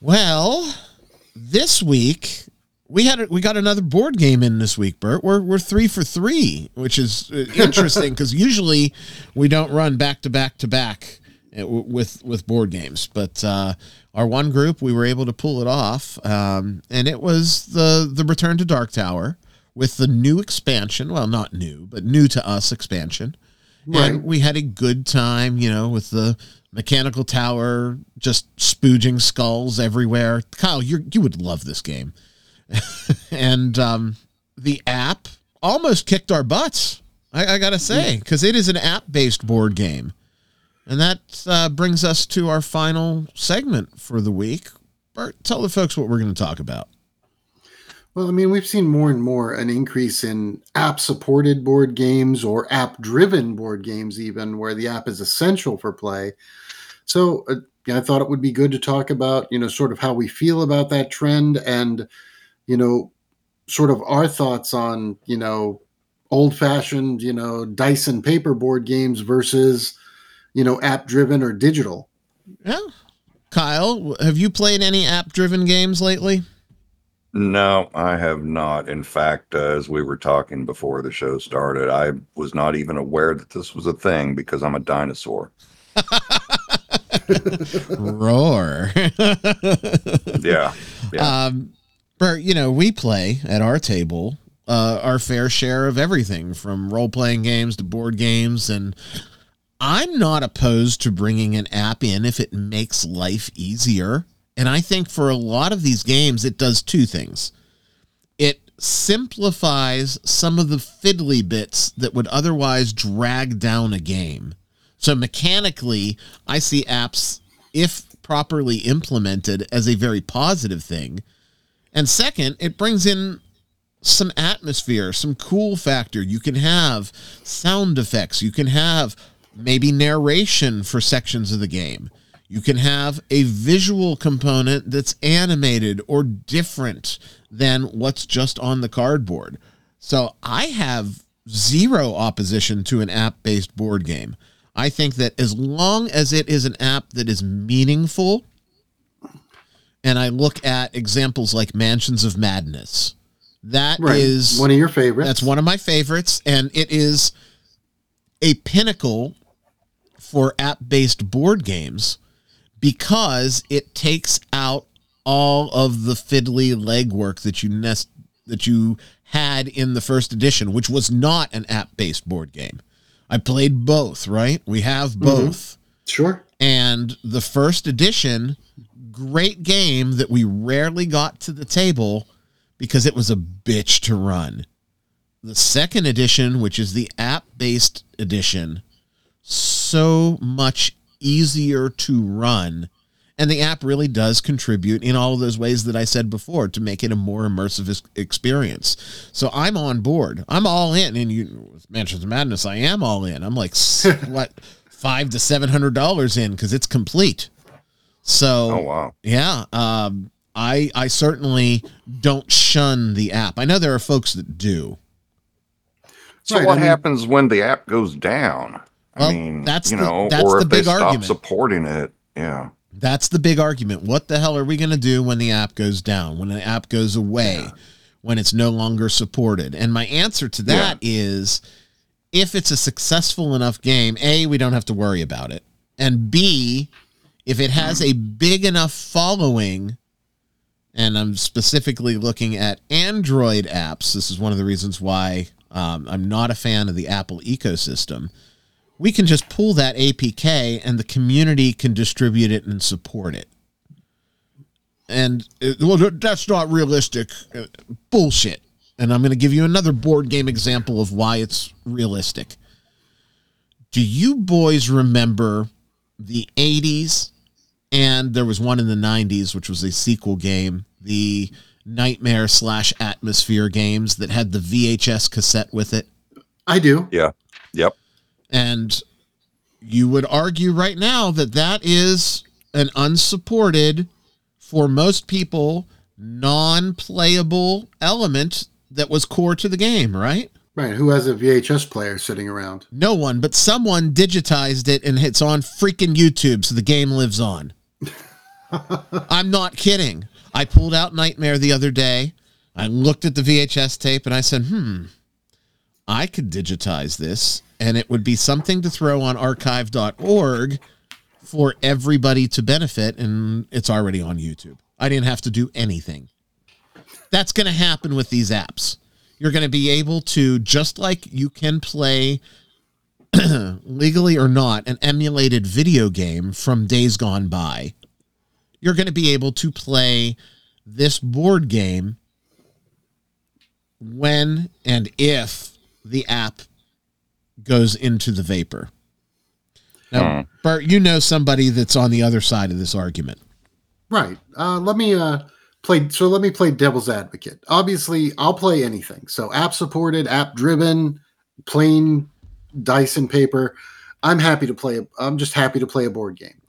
Well, this week we had we got another board game in this week, Bert. We're we're three for three, which is uh, interesting because usually we don't run back to back to back with with board games. But uh, our one group, we were able to pull it off, um, and it was the the Return to Dark Tower with the new expansion. Well, not new, but new to us expansion. Right. And we had a good time, you know, with the mechanical tower just spooging skulls everywhere. Kyle, you you would love this game. and um, the app almost kicked our butts. I, I gotta say, because it is an app-based board game, and that uh, brings us to our final segment for the week. Bert, tell the folks what we're going to talk about. Well, I mean, we've seen more and more an increase in app supported board games or app driven board games, even where the app is essential for play. So uh, I thought it would be good to talk about, you know, sort of how we feel about that trend and, you know, sort of our thoughts on, you know, old fashioned, you know, dice and paper board games versus, you know, app driven or digital. Yeah, Kyle, have you played any app-driven games lately? No, I have not. In fact, uh, as we were talking before the show started, I was not even aware that this was a thing because I'm a dinosaur. Roar. Yeah. Yeah. Um, Bert, you know, we play at our table uh, our fair share of everything from role playing games to board games. And I'm not opposed to bringing an app in if it makes life easier. And I think for a lot of these games, it does two things it simplifies some of the fiddly bits that would otherwise drag down a game. So mechanically, I see apps, if properly implemented, as a very positive thing. And second, it brings in some atmosphere, some cool factor. You can have sound effects. You can have maybe narration for sections of the game. You can have a visual component that's animated or different than what's just on the cardboard. So I have zero opposition to an app based board game. I think that as long as it is an app that is meaningful, and I look at examples like Mansions of Madness, that is right. one of your favorites. That's one of my favorites, and it is a pinnacle for app based board games because it takes out all of the fiddly legwork that you nest that you had in the first edition, which was not an app based board game. I played both, right? We have Mm-hmm. both. sure. And the first edition, great game that we rarely got to the table because it was a bitch to run. The second edition, which is the app based edition, so much easier to run. And the app really does contribute in all of those ways that I said before to make it a more immersive experience. So I'm on board. I'm all in. And you, with Mansions of Madness, I am all in. I'm like, what, five to seven hundred dollars in because it's complete. So Oh wow. yeah, um, I I certainly don't shun the app. I know there are folks that do. So Right, what I mean- happens when the app goes down? Well, I mean, that's you the- that's or the if they big stop argument. supporting it. Yeah. That's the big argument. What the hell are we going to do when the app goes down? When the app goes away? When it's no longer supported? And my answer to that is, if it's a successful enough game, A, we don't have to worry about it. And B, if it has a big enough following, and I'm specifically looking at Android apps, this is one of the reasons why um, I'm not a fan of the Apple ecosystem. We can just pull that APK and the community can distribute it and support it. And uh, well, that's not realistic. Uh, Bullshit. And I'm going to give you another board game example of why it's realistic. Do you boys remember the 80s and there was one in the 90s which was a sequel game the nightmare slash atmosphere games that had the vhs cassette with it I do. Yeah. Yep. And you would argue right now that that is an unsupported for most people non-playable element that was core to the game right Right. Who has a VHS player sitting around? no one but someone digitized it and it's on freaking youtube so the game lives on I'm not kidding. I pulled out Nightmare the other day. I looked at the VHS tape and I said, hmm, I could digitize this and it would be something to throw on archive.org for everybody to benefit. And it's already on YouTube. I didn't have to do anything. That's going to happen with these apps. You're going to be able to, just like you can play legally or not, an emulated video game from days gone by you're going to be able to play this board game when and if the app goes into the vapor. Now, Bert, you know somebody that's on the other side of this argument. Right. Uh, let me uh, play. So let me play devil's advocate. Obviously, I'll play anything. So app supported, app driven, plain dice and paper. I'm happy to play. I'm just happy to play a board game.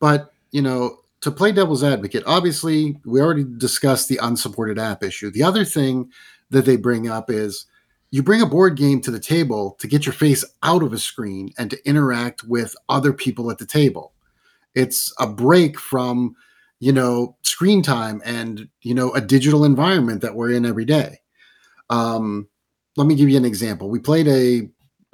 But you know, to play devil's advocate, obviously, we already discussed the unsupported app issue. The other thing that they bring up is you bring a board game to the table to get your face out of a screen and to interact with other people at the table. It's a break from you know screen time and you know a digital environment that we're in every day. Um, let me give you an example. We played a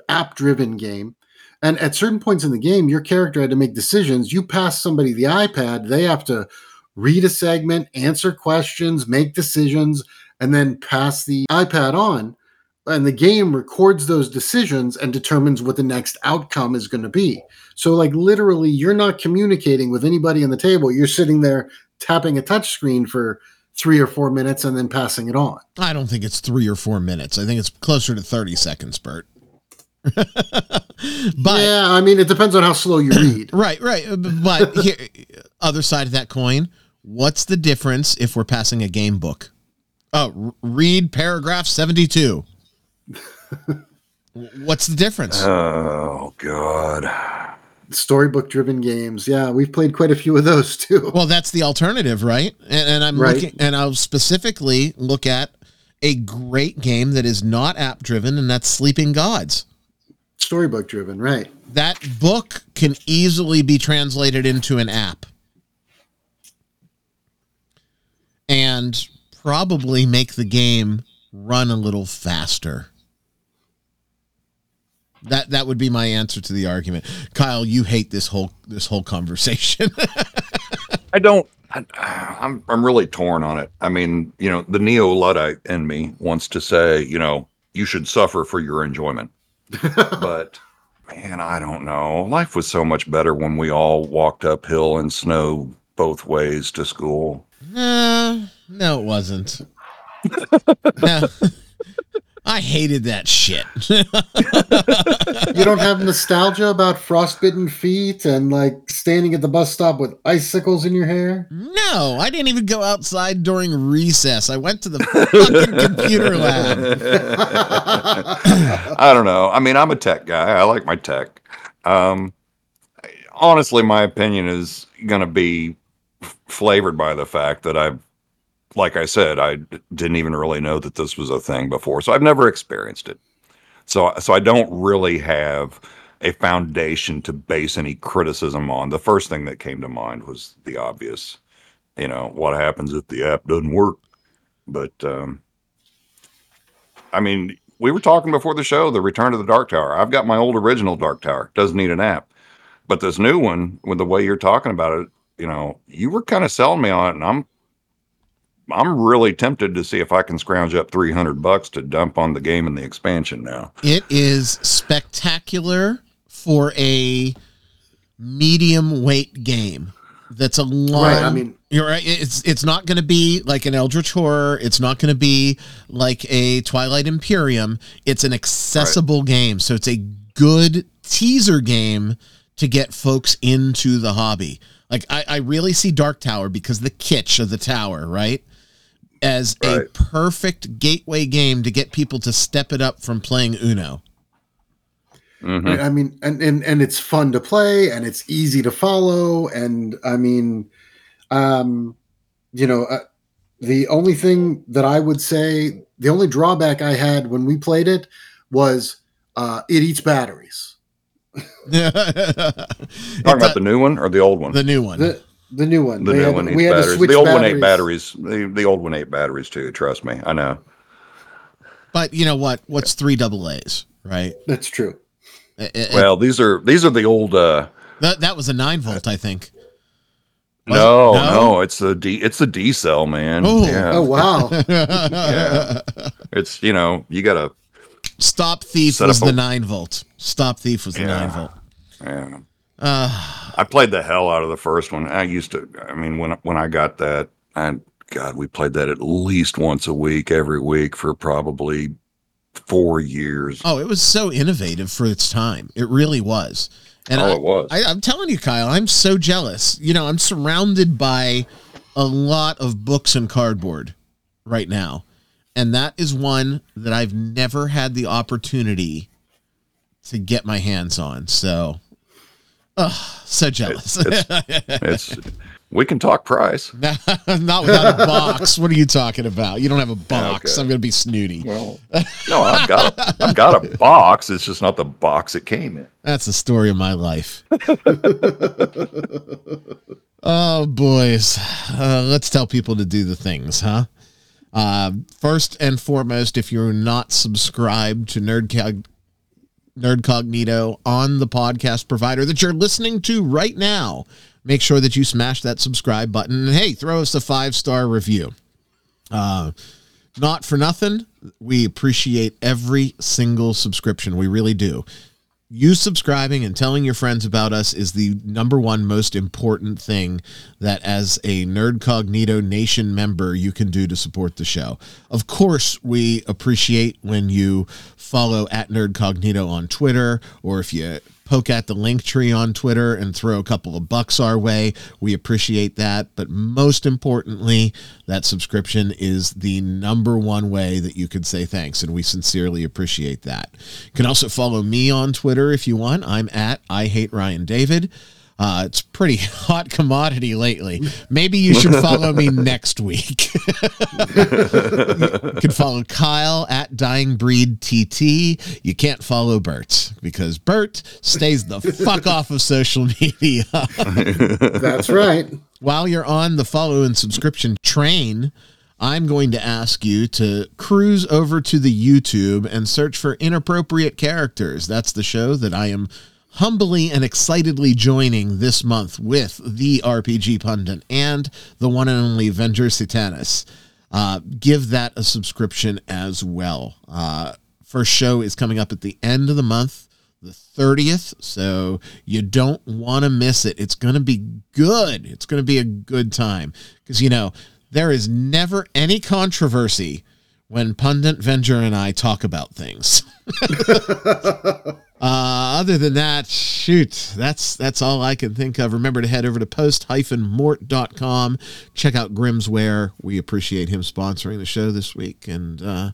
app driven game and at certain points in the game your character had to make decisions. You pass somebody the ipad they have to read a segment answer questions make decisions and then pass the ipad on and the game records those decisions and determines what the next outcome is going to be so, like, literally, you're not communicating with anybody on the table. You're sitting there tapping a touch screen for three or four minutes and then passing it on. I don't think it's three or four minutes. I think it's closer to 30 seconds, Bert. but yeah, I mean, it depends on how slow you read. right, right. Uh, but here, other side of that coin, what's the difference if we're passing a game book? Oh, read paragraph 72. What's the difference? Oh God. Storybook driven games. Yeah, we've played quite a few of those too. Well, that's the alternative, right? And, and I'm Right. looking, and I'll specifically look at a great game that is not app driven, and that's Sleeping Gods. Storybook driven, right. That book can easily be translated into an app and probably make the game run a little faster. That that would be my answer to the argument. Kyle, you hate this whole this whole conversation. I don't. I, I'm I'm really torn on it. I mean, you know, the neo luddite in me wants to say, you know, you should suffer for your enjoyment, but man, I don't know. Life was so much better when we all walked uphill in snow both ways to school. No, no, it wasn't. no. I hated that shit. You don't have nostalgia about frostbitten feet and like standing at the bus stop with icicles in your hair? no, I didn't even go outside during recess. I went to the fucking computer lab. I don't know. I mean, I'm a tech guy. I like my tech. Um, honestly, my opinion is going to be flavored by the fact that I've, like I said, I d- didn't even really know that this was a thing before, so I've never experienced it. So, so I don't really have a foundation to base any criticism on. The first thing that came to mind was the obvious. You know, what happens if the app doesn't work? But um, I mean, we were talking before the show, the Return to the Dark Tower. I've got my old original Dark Tower. Doesn't need an app. But this new one, with the way you're talking about it, you know, you were kind of selling me on it, and I'm I'm really tempted to see if I can scrounge up 300 bucks to dump on the game and the expansion now. It is spectacular for a medium weight game. That's a long. Right, I mean- you're right. It's it's not going to be like an Eldritch Horror. It's not going to be like a Twilight Imperium. It's an accessible game, so it's a good teaser game to get folks into the hobby. Like I, I really see Dark Tower because the kitsch of the tower, right? As a perfect gateway game to get people to step it up from playing Uno. Mhm. I mean, and, and and it's fun to play and it's easy to follow. And I mean, um, you know, uh, the only thing that I would say, the only drawback I had when we played it was uh, it eats batteries. Talking about the new one or the old one? the new one. The the new one, The They new had- one we needs had to batteries. switch The old one ate batteries. The, the old one ate batteries too. Trust me, I know. but you know what? What's three double A's, right? That's true. It- it- Well, these are these are the old. uh that, that was a nine volt, I think. Was? No, No? no, it's the D. It's the D cell, man. Oh. yeah, Oh wow! yeah. It's you know you gotta. Stop Thief was up a- the nine volt. Stop Thief was the Yeah. nine volt. Yeah. Uh, I played the hell out of the first one. I used to. I mean, when when I got that, and God, we played that at least once a week, every week for probably four years. oh, it was so innovative for its time. It really was. And oh, I, it was. I, I'm telling you, Kyle, I'm so jealous. You know, I'm surrounded by a lot of books and cardboard right now. And that is one that I've never had the opportunity to get my hands on. So, oh, so jealous. it's we can talk price. Not without a box. What are you talking about? You don't have a box. Okay. I'm going to be snooty. Well, no, I've got a, I've got a box. It's just not the box it came in. That's the story of my life. oh, boys. Uh, let's tell people to do the things, huh? Uh, first and foremost, if you're not subscribed to Nerdcog- Nerdcognito on the podcast provider that you're listening to right now, make sure that you smash that subscribe button. And hey, throw us a five star review. Uh, not for nothing. We appreciate every single subscription. We really do. You subscribing and telling your friends about us is the number one most important thing that as a Nerdcognito nation member you can do to support the show. Of course we appreciate when you follow at Nerdcognito on twitter or if you poke at the link tree on Twitter and throw a couple of bucks our way. We appreciate that. But most importantly, that subscription is the number one way that you can say thanks. And we sincerely appreciate that. You can also follow me on Twitter if you want. I'm at I hate Ryan David. Uh, it's pretty hot commodity lately. Maybe you should follow me next week. you can follow Kyle at Dying Breed TT. You can't follow Bert because Bert stays the fuck off of social media. That's right. While you're on the follow and subscription train, I'm going to ask you to cruise over to the YouTube and search for Inappropriate Characters. That's the show that I am humbly and excitedly joining this month with the RPG Pundit and the one and only Venger Satanis. Uh, give that a subscription as well. Uh, first show is coming up at the end of the month, the 30th. So you don't want to miss it. It's going to be good. It's going to be a good time. Because, you know, there is never any controversy when Pundit Venger and I talk about things. Uh, other than that, shoot, that's that's all I can think of. Remember to head over to post-mort.com. Check out Grimsware. We appreciate him sponsoring the show this week. And uh,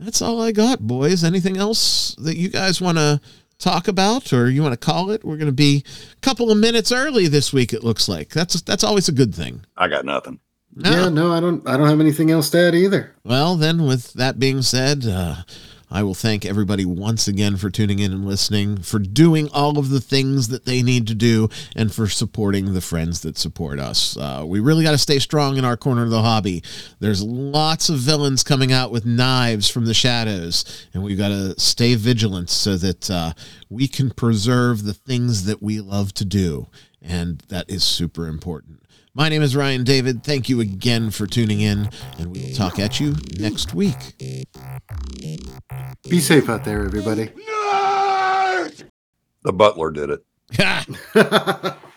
that's all I got, boys. Anything else that you guys want to talk about or you want to call it? We're going to be a couple of minutes early this week, it looks like. That's that's always a good thing. I got nothing. No. Yeah, no, I don't. I don't have anything else to add either. Well, then, with that being said, uh, I will thank everybody once again for tuning in and listening, for doing all of the things that they need to do, and for supporting the friends that support us. Uh, we really got to stay strong in our corner of the hobby. There's lots of villains coming out with knives from the shadows, and we've got to stay vigilant so that uh, we can preserve the things that we love to do. And that is super important. My name is Ryan David. Thank you again for tuning in, and we will talk at you next week. Be safe out there, everybody. The butler did it. Ha!